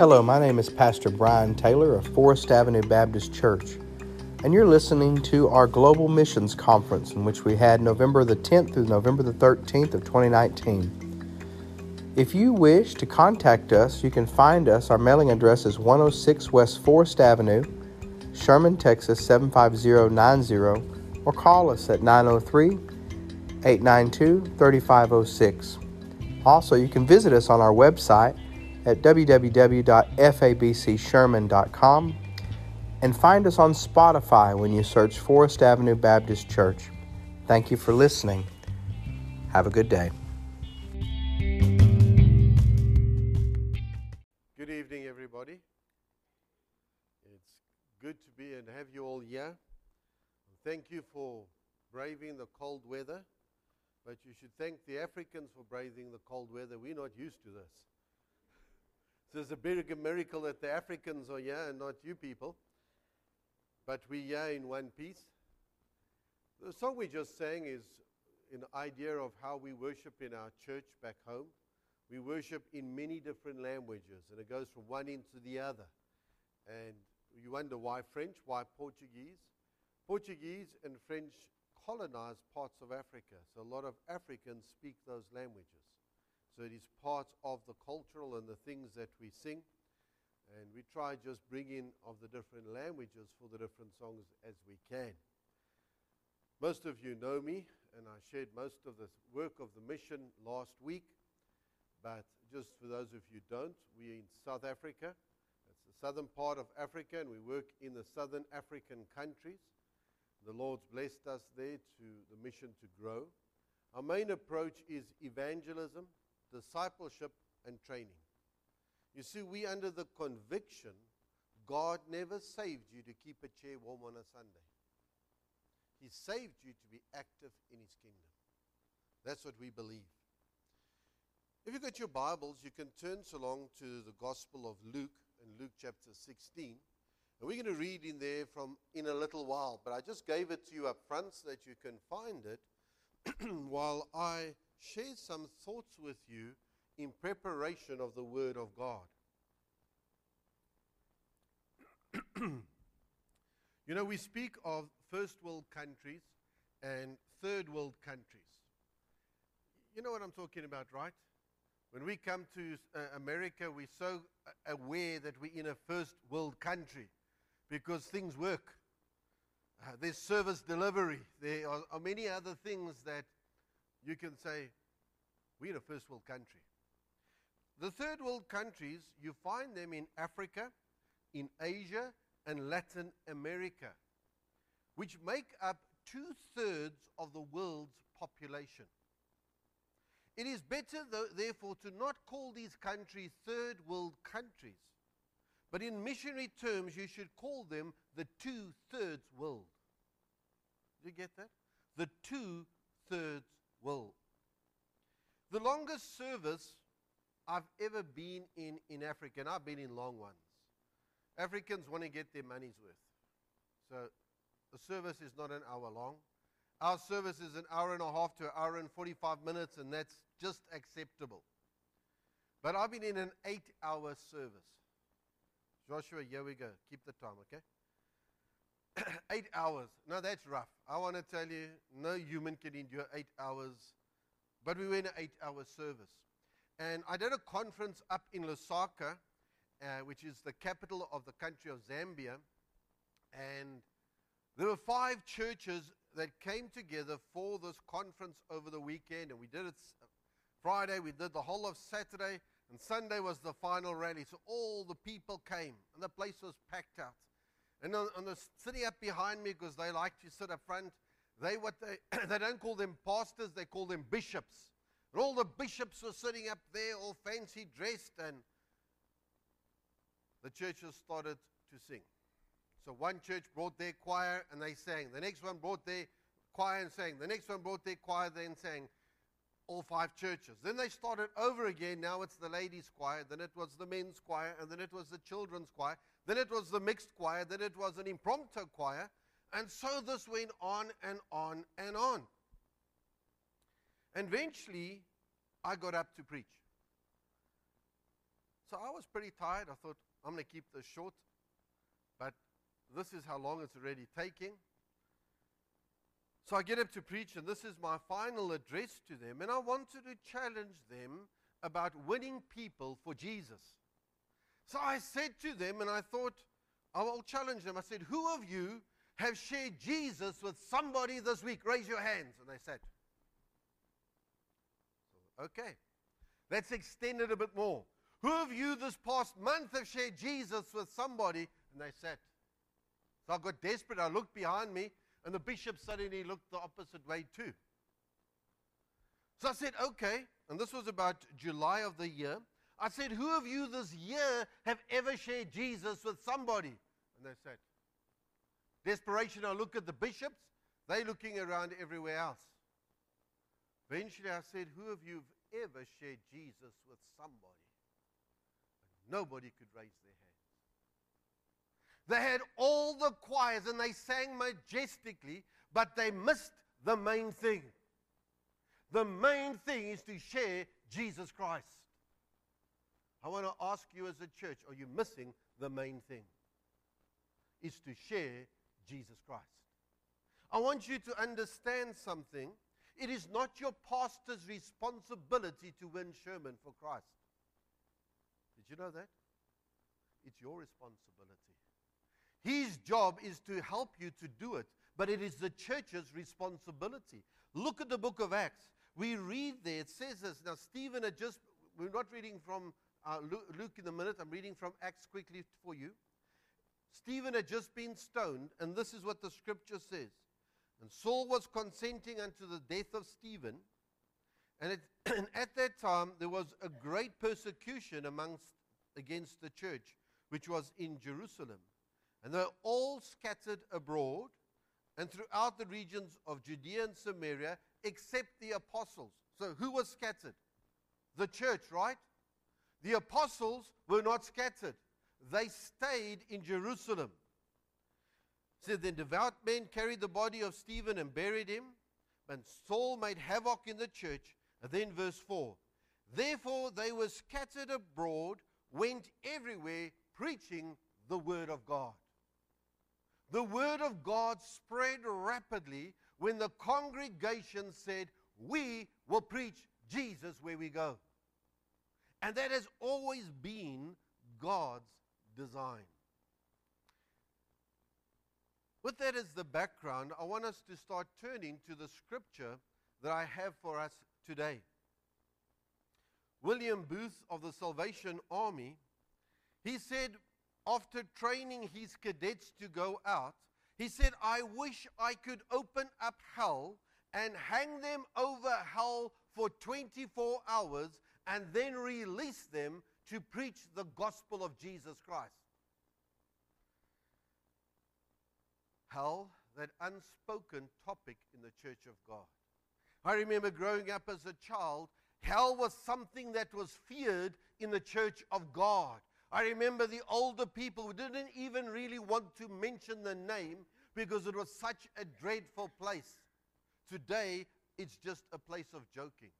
Hello, my name is Pastor Brian Taylor of Forest Avenue Baptist Church, and you're listening to our Global Missions Conference, in which we had November the 10th through November the 13th of 2019. If you wish to contact us, you can find us. Our mailing address is 106 West Forest Avenue, Sherman, Texas 75090, or call us at 903 892 3506. Also, you can visit us on our website at www.fabcsherman.com and find us on Spotify when you search Forest Avenue Baptist Church. Thank you for listening. Have a good day. Good evening, everybody. It's good to be and have you all here. Thank you for braving the cold weather, but you should thank the Africans for braving the cold weather. We're not used to this. It's a big miracle that the Africans are here and not you people. But we here in one piece. The song we just sang is an idea of how we worship in our church back home. We worship in many different languages, and it goes from one into the other. And you wonder why French, why Portuguese? Portuguese and French colonized parts of Africa, so a lot of Africans speak those languages. So it is part of the cultural and the things that we sing. And we try just bring in of the different languages for the different songs as we can. Most of you know me, and I shared most of the work of the mission last week. But just for those of you who don't, we're in South Africa. It's the southern part of Africa, and we work in the southern African countries. The Lord's blessed us there to the mission to grow. Our main approach is evangelism, discipleship, and training. You see, we under the conviction God never saved you to keep a chair warm on a Sunday. He saved you to be active in His kingdom. That's what we believe. If you've got your Bibles, you can turn so long to the Gospel of Luke and Luke chapter 16. And we're going to read in there from in a little while, but I just gave it to you up front so that you can find it while I share some thoughts with you in preparation of the Word of God. you know, we speak of first world countries and third world countries. You know what I'm talking about, right? When we come to uh, America, we're so uh, aware that we're in a first world country because things work. Uh, there's service delivery. There are, are many other things that you can say, we're a first world country. The third world countries, you find them in Africa, in Asia, and Latin America, which make up two thirds of the world's population. It is better, though, therefore, to not call these countries third world countries, but in missionary terms, you should call them the two thirds world. Do you get that? The two thirds world. The longest service I've ever been in in Africa, and I've been in long ones. Africans want to get their money's worth. So the service is not an hour long. Our service is an hour and a half to an hour and 45 minutes, and that's just acceptable. But I've been in an eight hour service. Joshua, here we go. Keep the time, okay? eight hours. Now that's rough. I want to tell you, no human can endure eight hours but we were in an eight hour service. And I did a conference up in Lusaka, uh, which is the capital of the country of Zambia. And there were five churches that came together for this conference over the weekend. And we did it Friday, we did the whole of Saturday, and Sunday was the final rally. So all the people came, and the place was packed out. And on, on the sitting up behind me, because they like to sit up front, they what they they don't call them pastors, they call them bishops. And all the bishops were sitting up there, all fancy dressed, and the churches started to sing. So one church brought their choir and they sang. The next one brought their choir and sang. The next one brought their choir then sang. All five churches. Then they started over again. Now it's the ladies' choir. Then it was the men's choir. And then it was the children's choir. Then it was the mixed choir. Then it was an impromptu choir. And so this went on and on and on. And eventually, I got up to preach. So I was pretty tired. I thought, I'm going to keep this short. But this is how long it's already taking. So I get up to preach, and this is my final address to them. And I wanted to challenge them about winning people for Jesus. So I said to them, and I thought, I will challenge them. I said, Who of you have shared Jesus with somebody this week? Raise your hands. And they said, Okay. Let's extend it a bit more. Who of you this past month have shared Jesus with somebody? And they said, So I got desperate. I looked behind me, and the bishop suddenly looked the opposite way too. So I said, Okay. And this was about July of the year. I said, Who of you this year have ever shared Jesus with somebody? And they said, Desperation, I look at the bishops, they're looking around everywhere else. Eventually, I said, Who of you have ever shared Jesus with somebody? And nobody could raise their hands. They had all the choirs and they sang majestically, but they missed the main thing. The main thing is to share Jesus Christ. I want to ask you as a church are you missing the main thing? Is to share Jesus Christ. I want you to understand something. It is not your pastor's responsibility to win Sherman for Christ. Did you know that? It's your responsibility. His job is to help you to do it, but it is the church's responsibility. Look at the book of Acts. We read there, it says this. Now, Stephen had just, we're not reading from uh, Luke in a minute. I'm reading from Acts quickly for you. Stephen had just been stoned, and this is what the scripture says. And Saul was consenting unto the death of Stephen. And, it, and at that time, there was a great persecution amongst, against the church, which was in Jerusalem. And they were all scattered abroad and throughout the regions of Judea and Samaria, except the apostles. So, who was scattered? The church, right? The apostles were not scattered, they stayed in Jerusalem. So then devout men carried the body of Stephen and buried him, and Saul made havoc in the church. And then verse 4 Therefore they were scattered abroad, went everywhere preaching the word of God. The word of God spread rapidly when the congregation said, We will preach Jesus where we go. And that has always been God's design. With that as the background, I want us to start turning to the scripture that I have for us today. William Booth of the Salvation Army, he said, after training his cadets to go out, he said, I wish I could open up hell and hang them over hell for 24 hours and then release them to preach the gospel of Jesus Christ. Hell, that unspoken topic in the church of God. I remember growing up as a child, hell was something that was feared in the church of God. I remember the older people who didn't even really want to mention the name because it was such a dreadful place. Today, it's just a place of joking.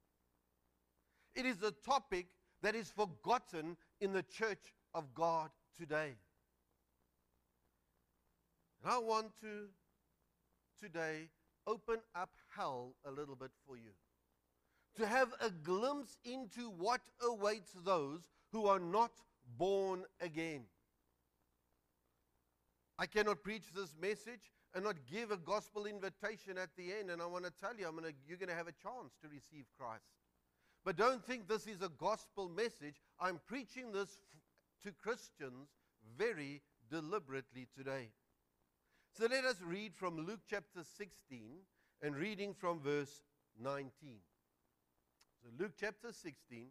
It is a topic that is forgotten in the church of God today. And I want to today open up hell a little bit for you. To have a glimpse into what awaits those who are not born again. I cannot preach this message and not give a gospel invitation at the end. And I want to tell you, I'm gonna, you're going to have a chance to receive Christ. But don't think this is a gospel message. I'm preaching this to Christians very deliberately today. So let us read from Luke chapter 16 and reading from verse 19. So, Luke chapter 16,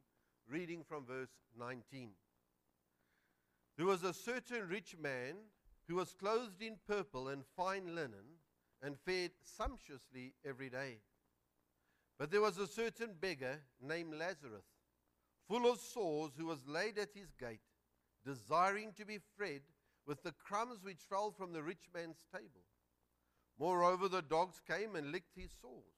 reading from verse 19. There was a certain rich man who was clothed in purple and fine linen and fed sumptuously every day. But there was a certain beggar named Lazarus, full of sores, who was laid at his gate, desiring to be fed with the crumbs which fell from the rich man's table. Moreover, the dogs came and licked his sores.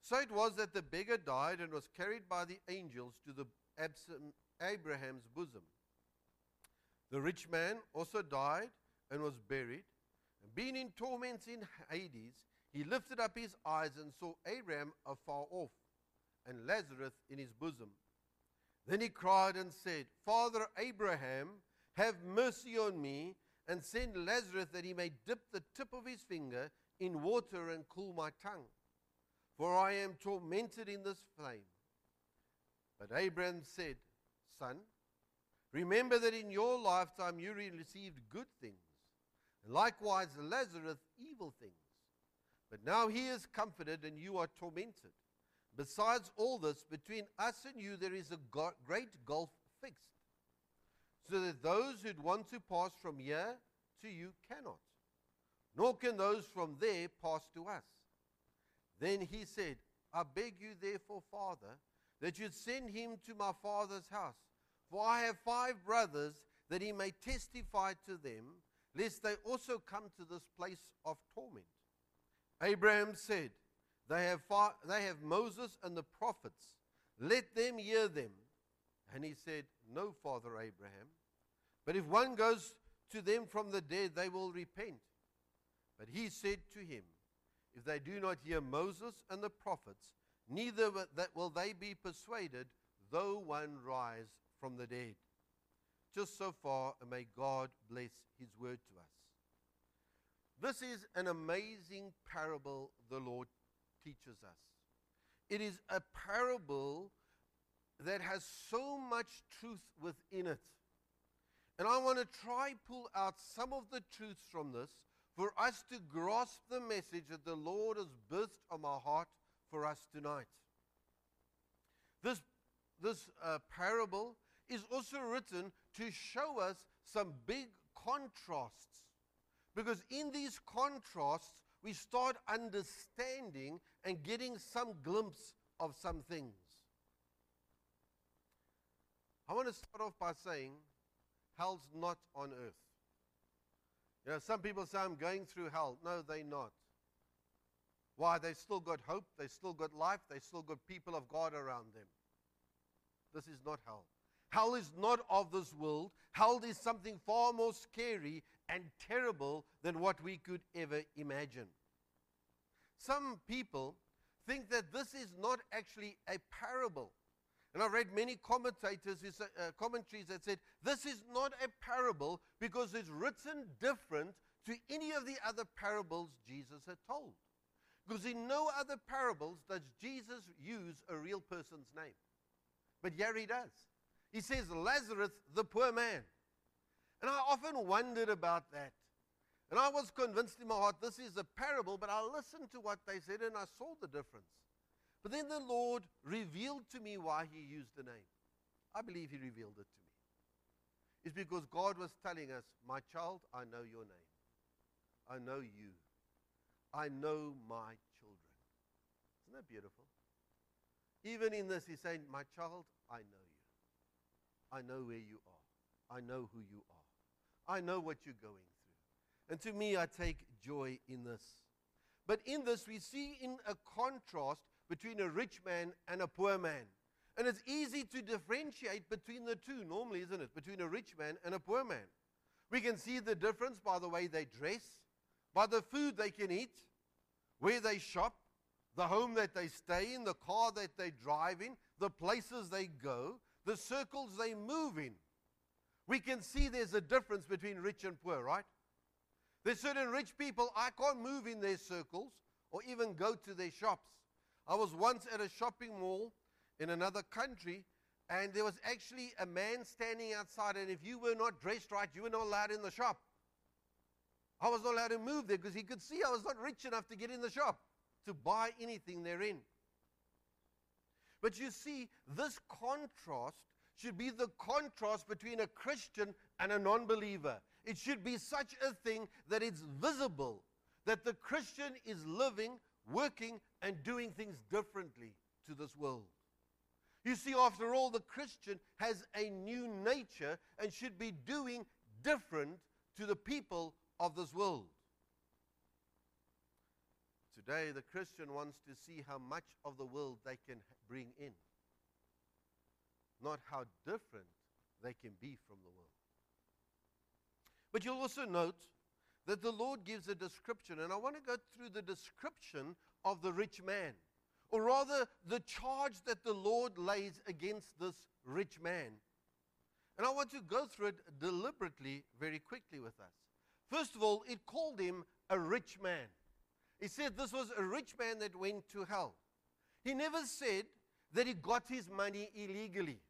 So it was that the beggar died and was carried by the angels to the Abraham's bosom. The rich man also died and was buried. And being in torments in Hades, he lifted up his eyes and saw Abraham afar off and Lazarus in his bosom. Then he cried and said, Father Abraham, have mercy on me and send Lazarus that he may dip the tip of his finger in water and cool my tongue, for I am tormented in this flame. But Abraham said, Son, remember that in your lifetime you received good things, and likewise Lazarus evil things. But now he is comforted and you are tormented. Besides all this, between us and you there is a great gulf fixed, so that those who want to pass from here to you cannot, nor can those from there pass to us. Then he said, I beg you, therefore, Father, that you send him to my father's house. For I have five brothers, that he may testify to them, lest they also come to this place of torment. Abraham said, they have, they have Moses and the prophets. Let them hear them. And he said, No, Father Abraham. But if one goes to them from the dead, they will repent. But he said to him, If they do not hear Moses and the prophets, neither will they be persuaded, though one rise from the dead. Just so far, and may God bless his word to us. This is an amazing parable the Lord teaches us. It is a parable that has so much truth within it. And I want to try pull out some of the truths from this for us to grasp the message that the Lord has birthed on my heart for us tonight. This, this uh, parable is also written to show us some big contrasts. Because in these contrasts, we start understanding and getting some glimpse of some things. I want to start off by saying hell's not on earth. You know, some people say I'm going through hell. No, they're not. Why? They've still got hope, they've still got life, they've still got people of God around them. This is not hell. Hell is not of this world. Hell is something far more scary and terrible than what we could ever imagine. Some people think that this is not actually a parable. And I've read many commentators, uh, commentaries that said this is not a parable because it's written different to any of the other parables Jesus had told. Because in no other parables does Jesus use a real person's name. But here he does. He says, Lazarus, the poor man. And I often wondered about that. And I was convinced in my heart this is a parable, but I listened to what they said and I saw the difference. But then the Lord revealed to me why he used the name. I believe he revealed it to me. It's because God was telling us, My child, I know your name. I know you. I know my children. Isn't that beautiful? Even in this, he's saying, My child, I know you. I know where you are. I know who you are. I know what you're going through. And to me, I take joy in this. But in this, we see in a contrast between a rich man and a poor man. And it's easy to differentiate between the two, normally, isn't it? Between a rich man and a poor man. We can see the difference by the way they dress, by the food they can eat, where they shop, the home that they stay in, the car that they drive in, the places they go, the circles they move in. We can see there's a difference between rich and poor, right? There's certain rich people, I can't move in their circles or even go to their shops. I was once at a shopping mall in another country, and there was actually a man standing outside, and if you were not dressed right, you were not allowed in the shop. I was not allowed to move there because he could see I was not rich enough to get in the shop to buy anything therein. But you see, this contrast should be the contrast between a Christian and a non believer. It should be such a thing that it's visible that the Christian is living, working, and doing things differently to this world. You see, after all, the Christian has a new nature and should be doing different to the people of this world. Today, the Christian wants to see how much of the world they can bring in, not how different they can be from the world. But you'll also note that the Lord gives a description, and I want to go through the description of the rich man, or rather, the charge that the Lord lays against this rich man. And I want to go through it deliberately, very quickly with us. First of all, it called him a rich man. He said this was a rich man that went to hell. He never said that he got his money illegally.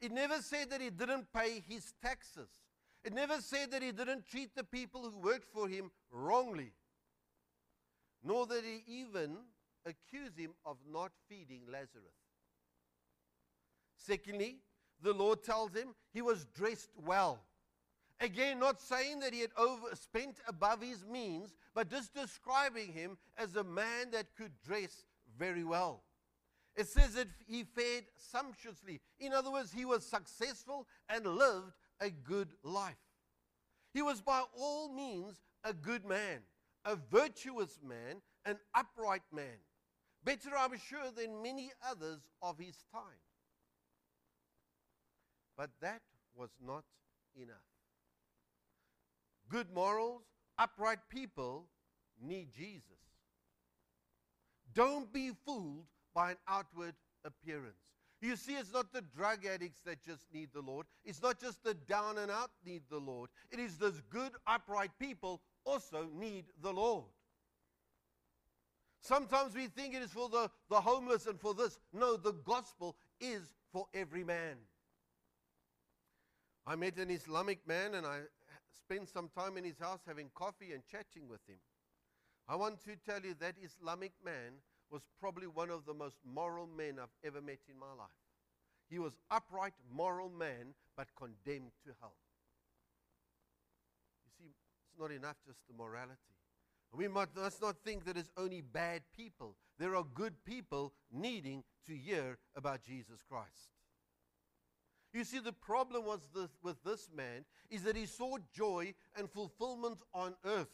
It never said that he didn't pay his taxes. It never said that he didn't treat the people who worked for him wrongly. Nor that he even accused him of not feeding Lazarus. Secondly, the Lord tells him he was dressed well. Again, not saying that he had overspent above his means, but just describing him as a man that could dress very well. It says that he fared sumptuously. In other words, he was successful and lived a good life. He was by all means a good man, a virtuous man, an upright man. Better, I'm sure, than many others of his time. But that was not enough. Good morals, upright people need Jesus. Don't be fooled by an outward appearance. You see, it's not the drug addicts that just need the Lord. It's not just the down and out need the Lord. It is those good, upright people also need the Lord. Sometimes we think it is for the, the homeless and for this. No, the gospel is for every man. I met an Islamic man and I spent some time in his house having coffee and chatting with him. I want to tell you that Islamic man was probably one of the most moral men I've ever met in my life. He was upright, moral man, but condemned to hell. You see, it's not enough just the morality. We must not think that it's only bad people. There are good people needing to hear about Jesus Christ. You see, the problem was this, with this man is that he sought joy and fulfillment on earth.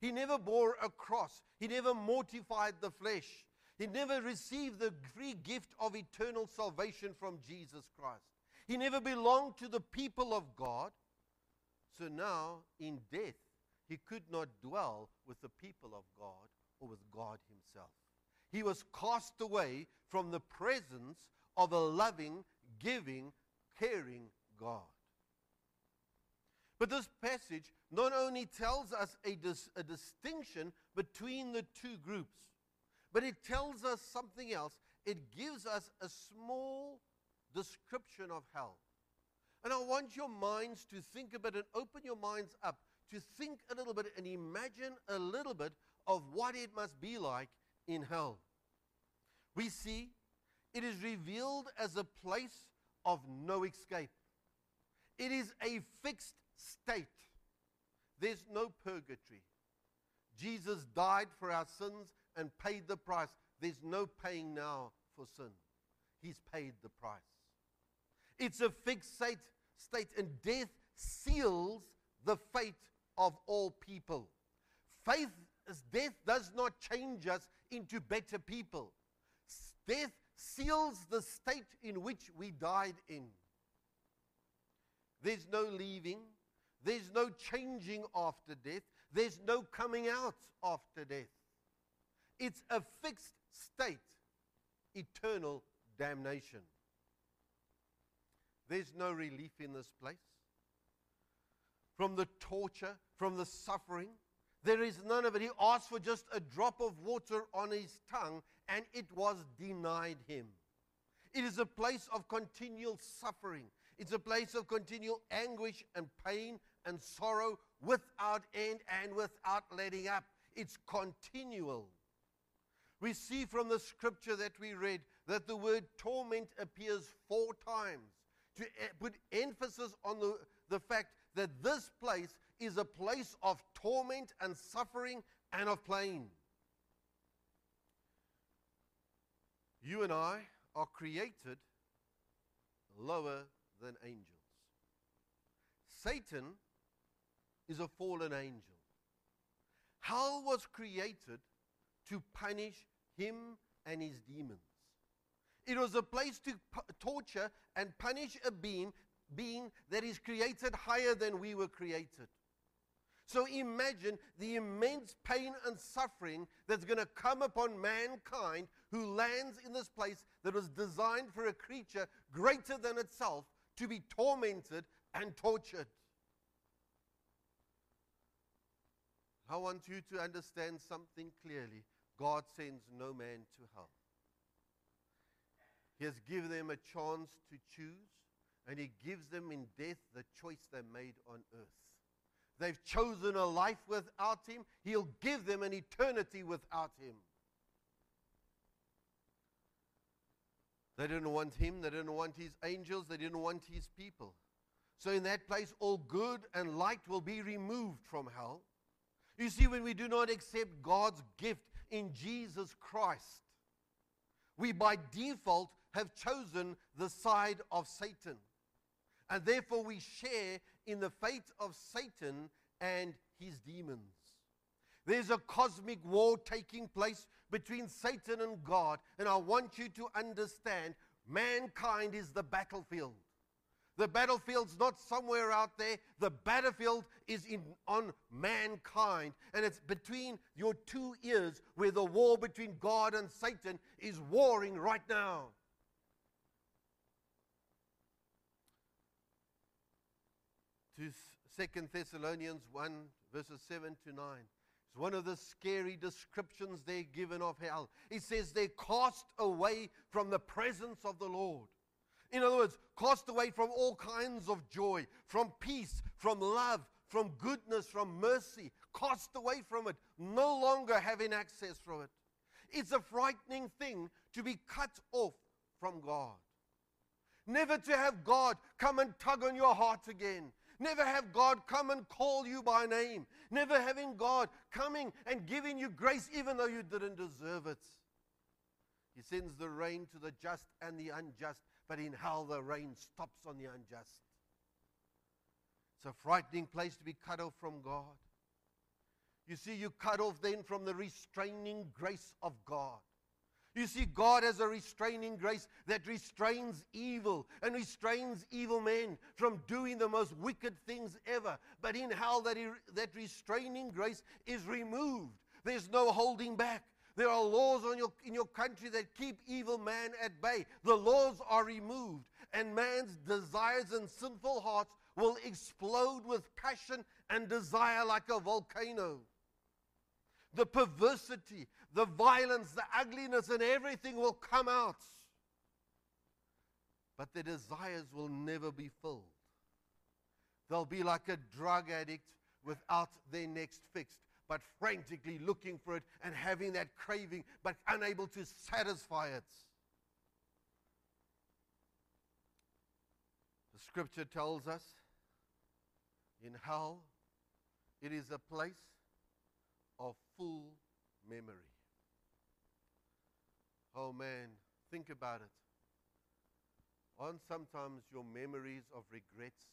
He never bore a cross. He never mortified the flesh. He never received the free gift of eternal salvation from Jesus Christ. He never belonged to the people of God. So now, in death, he could not dwell with the people of God or with God himself. He was cast away from the presence of a loving, giving, caring God. But this passage not only tells us a, dis- a distinction between the two groups, but it tells us something else. It gives us a small description of hell. And I want your minds to think about it, open your minds up to think a little bit and imagine a little bit of what it must be like in hell. We see it is revealed as a place of no escape. It is a fixed state. There's no purgatory. Jesus died for our sins and paid the price. There's no paying now for sin. He's paid the price. It's a fixed state, state and death seals the fate of all people. Faith, death does not change us into better people. Death seals the state in which we died in. There's no leaving, there's no changing after death, there's no coming out after death. It's a fixed state, eternal damnation. There's no relief in this place. From the torture, from the suffering, there is none of it. He asked for just a drop of water on his tongue, and it was denied him. It is a place of continual suffering. It's a place of continual anguish and pain and sorrow without end and without letting up. It's continual. We see from the scripture that we read that the word torment appears four times to put emphasis on the, the fact that this place is a place of torment and suffering and of pain. You and I are created lower than angels. Satan is a fallen angel. Hell was created to punish him and his demons. It was a place to pu- torture and punish a being, being that is created higher than we were created. So imagine the immense pain and suffering that's going to come upon mankind who lands in this place that was designed for a creature greater than itself to be tormented and tortured. I want you to understand something clearly. God sends no man to hell. He has given them a chance to choose, and He gives them in death the choice they made on earth. They've chosen a life without Him, He'll give them an eternity without Him. They didn't want Him, they didn't want His angels, they didn't want His people. So, in that place, all good and light will be removed from hell. You see, when we do not accept God's gift in Jesus Christ, we by default have chosen the side of Satan. And therefore, we share in the fate of Satan and his demons. There's a cosmic war taking place between Satan and God. And I want you to understand mankind is the battlefield. The battlefield's not somewhere out there. The battlefield is in, on mankind. And it's between your two ears where the war between God and Satan is warring right now. To Second Thessalonians 1, verses 7 to 9. It's one of the scary descriptions they're given of hell. It says they're cast away from the presence of the Lord. In other words, cast away from all kinds of joy, from peace, from love, from goodness, from mercy, cast away from it, no longer having access from it. It's a frightening thing to be cut off from God. Never to have God come and tug on your heart again. Never have God come and call you by name. Never having God coming and giving you grace even though you didn't deserve it. He sends the rain to the just and the unjust but in hell the rain stops on the unjust. It's a frightening place to be cut off from God. You see, you cut off then from the restraining grace of God. You see, God has a restraining grace that restrains evil and restrains evil men from doing the most wicked things ever. But in hell, that, that restraining grace is removed. There's no holding back. There are laws your, in your country that keep evil man at bay. The laws are removed, and man's desires and sinful hearts will explode with passion and desire like a volcano. The perversity, the violence, the ugliness, and everything will come out. But their desires will never be filled. They'll be like a drug addict without their next fixed but frantically looking for it and having that craving, but unable to satisfy it. The scripture tells us in hell, it is a place of full memory. Oh man, think about it. Aren't sometimes your memories of regrets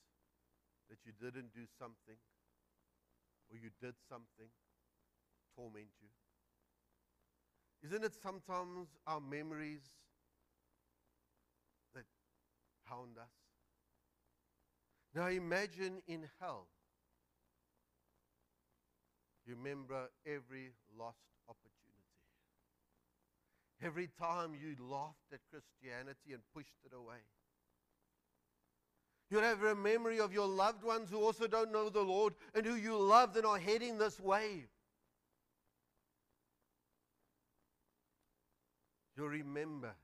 that you didn't do something or you did something torment you? Isn't it sometimes our memories that hound us? Now imagine in hell, you remember every lost opportunity. Every time you laughed at Christianity and pushed it away. You'll have a memory of your loved ones who also don't know the Lord and who you loved and are heading this way. You'll remember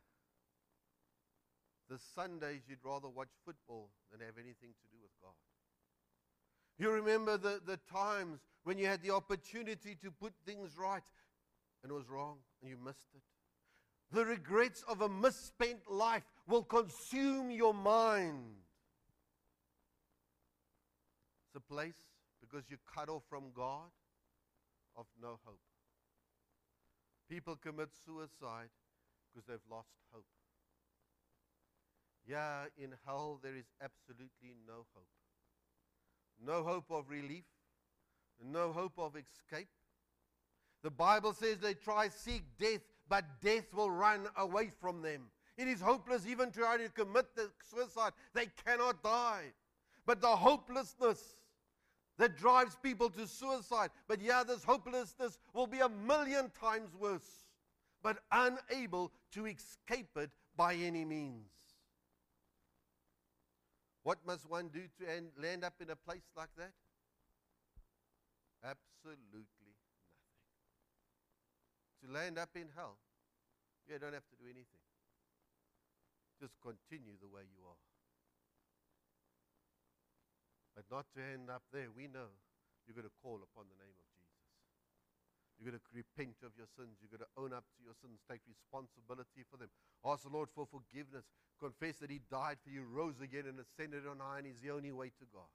the Sundays you'd rather watch football than have anything to do with God. You remember the, the times when you had the opportunity to put things right and it was wrong and you missed it. The regrets of a misspent life will consume your mind. It's a place because you're cut off from God of no hope. People commit suicide because they've lost hope. Yeah, in hell there is absolutely no hope. No hope of relief, no hope of escape. The Bible says they try seek death, but death will run away from them. It is hopeless even to try to commit the suicide. They cannot die. But the hopelessness that drives people to suicide. But yeah, this hopelessness will be a million times worse, but unable to escape it by any means. What must one do to end, land up in a place like that? Absolutely nothing. To land up in hell, you don't have to do anything. Just continue the way you are but not to end up there. We know you're going to call upon the name of Jesus. You're got to repent of your sins. You've got to own up to your sins, take responsibility for them. Ask the Lord for forgiveness. Confess that He died for you, rose again, and ascended on high, and He's the only way to God.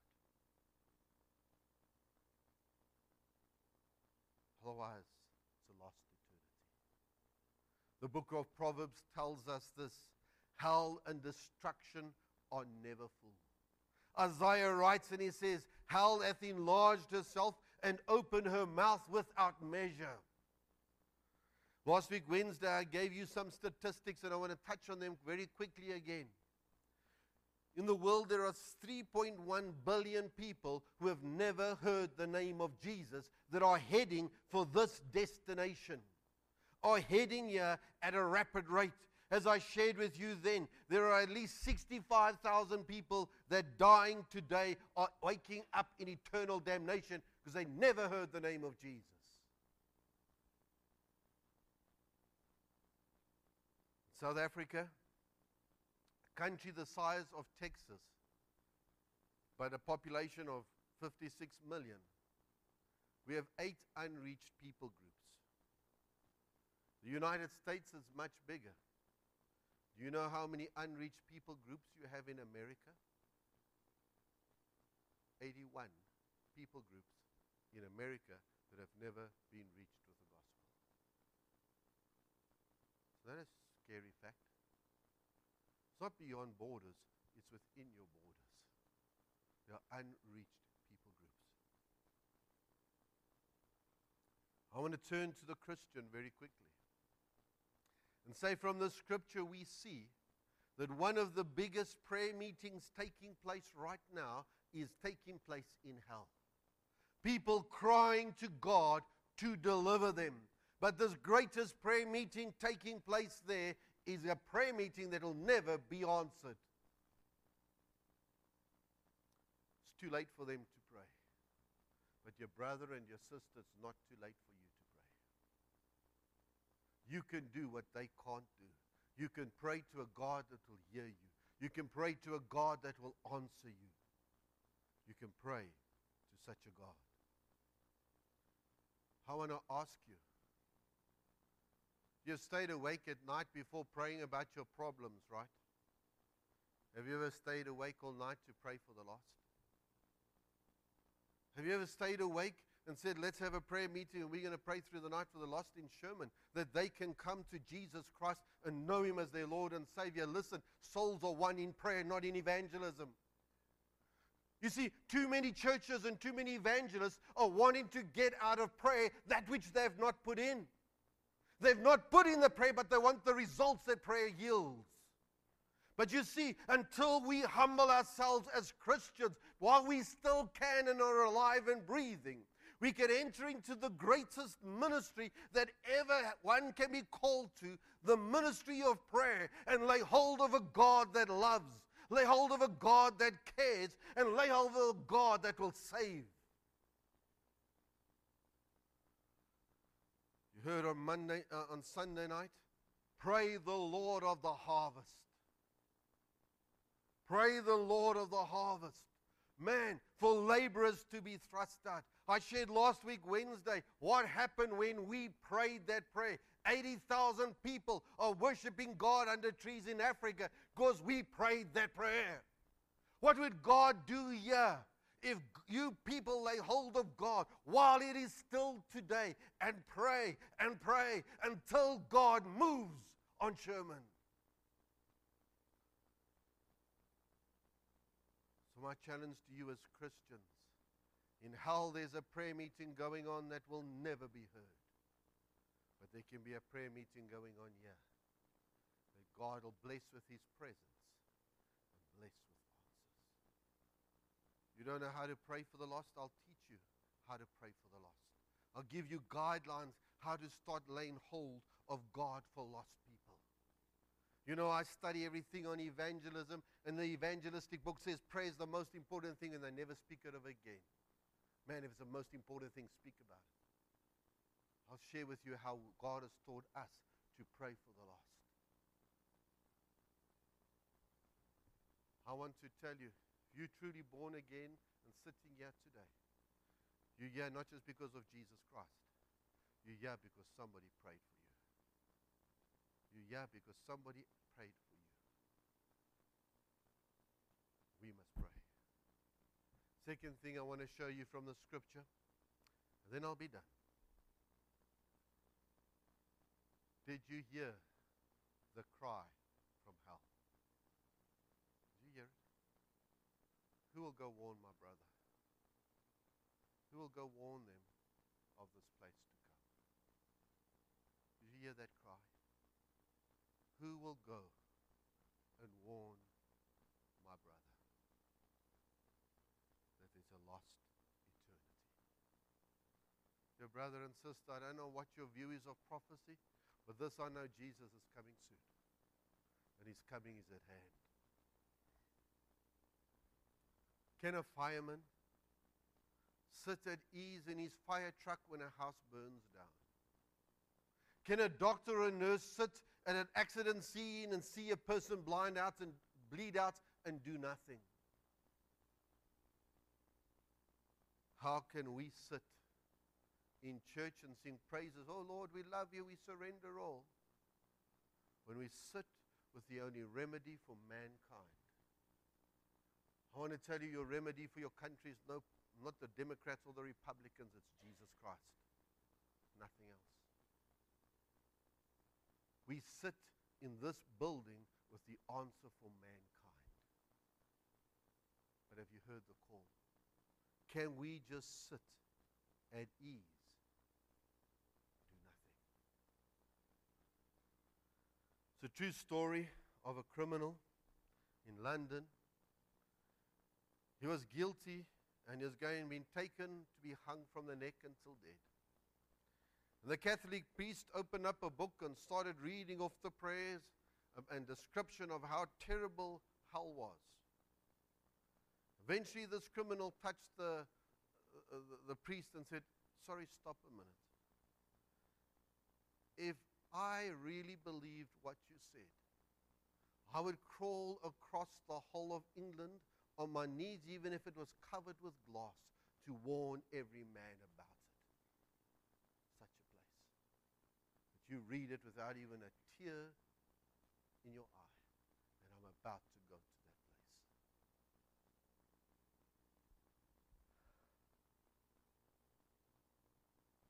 Otherwise, it's a lost eternity. The book of Proverbs tells us this hell and destruction are never full. Isaiah writes and he says, Hell hath enlarged herself and open her mouth without measure. Last week, Wednesday, I gave you some statistics and I want to touch on them very quickly again. In the world, there are 3.1 billion people who have never heard the name of Jesus that are heading for this destination, are heading here at a rapid rate. As I shared with you then, there are at least 65,000 people that dying today are waking up in eternal damnation because they never heard the name of Jesus. South Africa, a country the size of Texas, but a population of 56 million, we have eight unreached people groups. The United States is much bigger. Do you know how many unreached people groups you have in America? 81 people groups in America that have never been reached with the gospel. So that is a scary fact. It's not beyond borders, it's within your borders. There are unreached people groups. I want to turn to the Christian very quickly and say from the scripture we see that one of the biggest prayer meetings taking place right now is taking place in hell. People crying to God to deliver them. But this greatest prayer meeting taking place there is a prayer meeting that will never be answered. It's too late for them to pray. But your brother and your sister, it's not too late for you to pray. you can do what they can't do. You can pray to a God that will hear you. You can pray to a God that will answer you. You can pray to such a God. I want to ask you you've stayed awake at night before praying about your problems, right? Have you ever stayed awake all night to pray for the lost? Have you ever stayed awake and said, Let's have a prayer meeting and we're going to pray through the night for the lost in Sherman, that they can come to Jesus Christ and know Him as their Lord and Savior. Listen, souls are won in prayer, not in evangelism. You see, too many churches and too many evangelists are wanting to get out of prayer that which they have not put in. They've not put in the prayer, but they want the results that prayer yields. But you see, until we humble ourselves as Christians, while we still can and are alive and breathing, we can enter into the greatest ministry that ever one can be called to the ministry of prayer and lay hold of a God that loves, lay hold of a God that cares, and lay hold of a God that will save. You heard on Monday, uh, on Sunday night, pray the Lord of the harvest. Pray the Lord of the harvest. Man, for laborers to be thrust out. I shared last week, Wednesday, what happened when we prayed that prayer. 80,000 people are worshiping God under trees in Africa because we prayed that prayer. What would God do here if you people lay hold of God while it is still today and pray and pray until God moves on Sherman? So, my challenge to you as Christians in hell, there's a prayer meeting going on that will never be heard. But there can be a prayer meeting going on here. God will bless with his presence and bless with answers. You don't know how to pray for the lost? I'll teach you how to pray for the lost. I'll give you guidelines how to start laying hold of God for lost people. You know, I study everything on evangelism, and the evangelistic book says prayer is the most important thing, and they never speak of it again. Man, if it's the most important thing, speak about it. I'll share with you how God has taught us to pray for the lost. I want to tell you, if you're truly born again and sitting here today, you're here not just because of Jesus Christ. You're here because somebody prayed for you. You're here because somebody prayed for you. We must pray. Second thing I want to show you from the scripture, and then I'll be done. Did you hear the cry from hell? Did you hear it? Who will go warn my brother? Who will go warn them of this place to come? Did you hear that cry? Who will go and warn my brother that there's a lost eternity? Dear brother and sister, I don't know what your view is of prophecy. But this I know Jesus is coming soon. And his coming is at hand. Can a fireman sit at ease in his fire truck when a house burns down? Can a doctor or nurse sit at an accident scene and see a person blind out and bleed out and do nothing? How can we sit in church and sing praises. Oh Lord, we love you, we surrender all. When we sit with the only remedy for mankind. I want to tell you your remedy for your country is no, not the Democrats or the Republicans, it's Jesus Christ. Nothing else. We sit in this building with the answer for mankind. But have you heard the call? Can we just sit at ease Do nothing. It's a true story of a criminal in London. He was guilty and he was going been taken to be hung from the neck until dead. And the Catholic priest opened up a book and started reading off the prayers and description of how terrible hell was. Eventually, this criminal touched the, uh, the, the priest and said, Sorry, stop a minute. If I really believed what you said. I would crawl across the whole of England on my knees, even if it was covered with glass, to warn every man about it. Such a place. But you read it without even a tear in your eye. And I'm about to go to that place.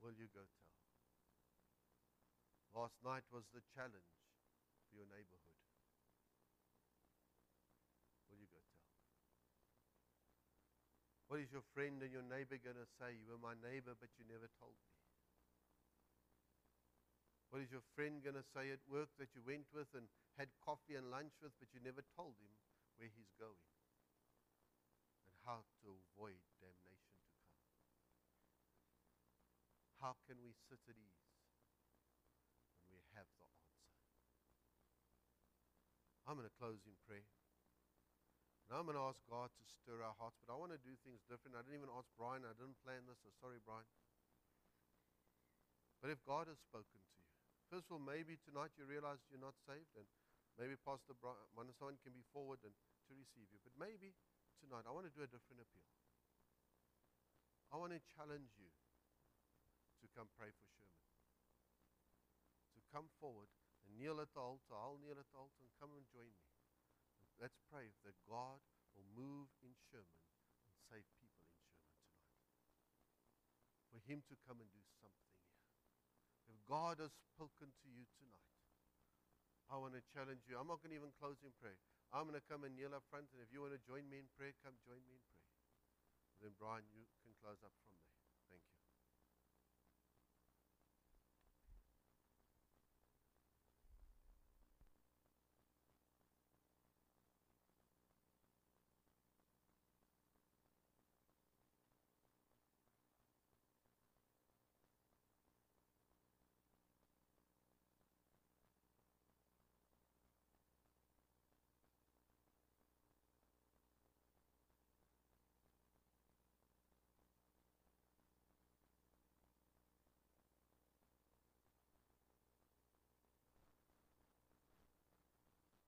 Will you go tell? Last night was the challenge for your neighborhood. Will you go tell? What is your friend and your neighbor going to say? You were my neighbor, but you never told me. What is your friend going to say at work that you went with and had coffee and lunch with, but you never told him where he's going and how to avoid damnation to come? How can we sit at ease? When we have the answer? I'm going to close in prayer. And I'm going to ask God to stir our hearts, but I want to do things different. I didn't even ask Brian. I didn't plan this, so sorry, Brian. But if God has spoken to you, first of all, maybe tonight you realize you're not saved, and maybe Pastor Brian, one can be forward and to receive you. But maybe tonight I want to do a different appeal. I want to challenge you to come pray for Sherman. To come forward and kneel at the altar. I'll kneel at the altar and come and join me. Let's pray that God will move in Sherman and save people in Sherman tonight. For Him to come and do something here. If God has spoken to you tonight, I want to challenge you. I'm not going to even close in prayer. I'm going to come and kneel up front, and if you want to join me in prayer, come join me in prayer. Then, Brian, you can close up from.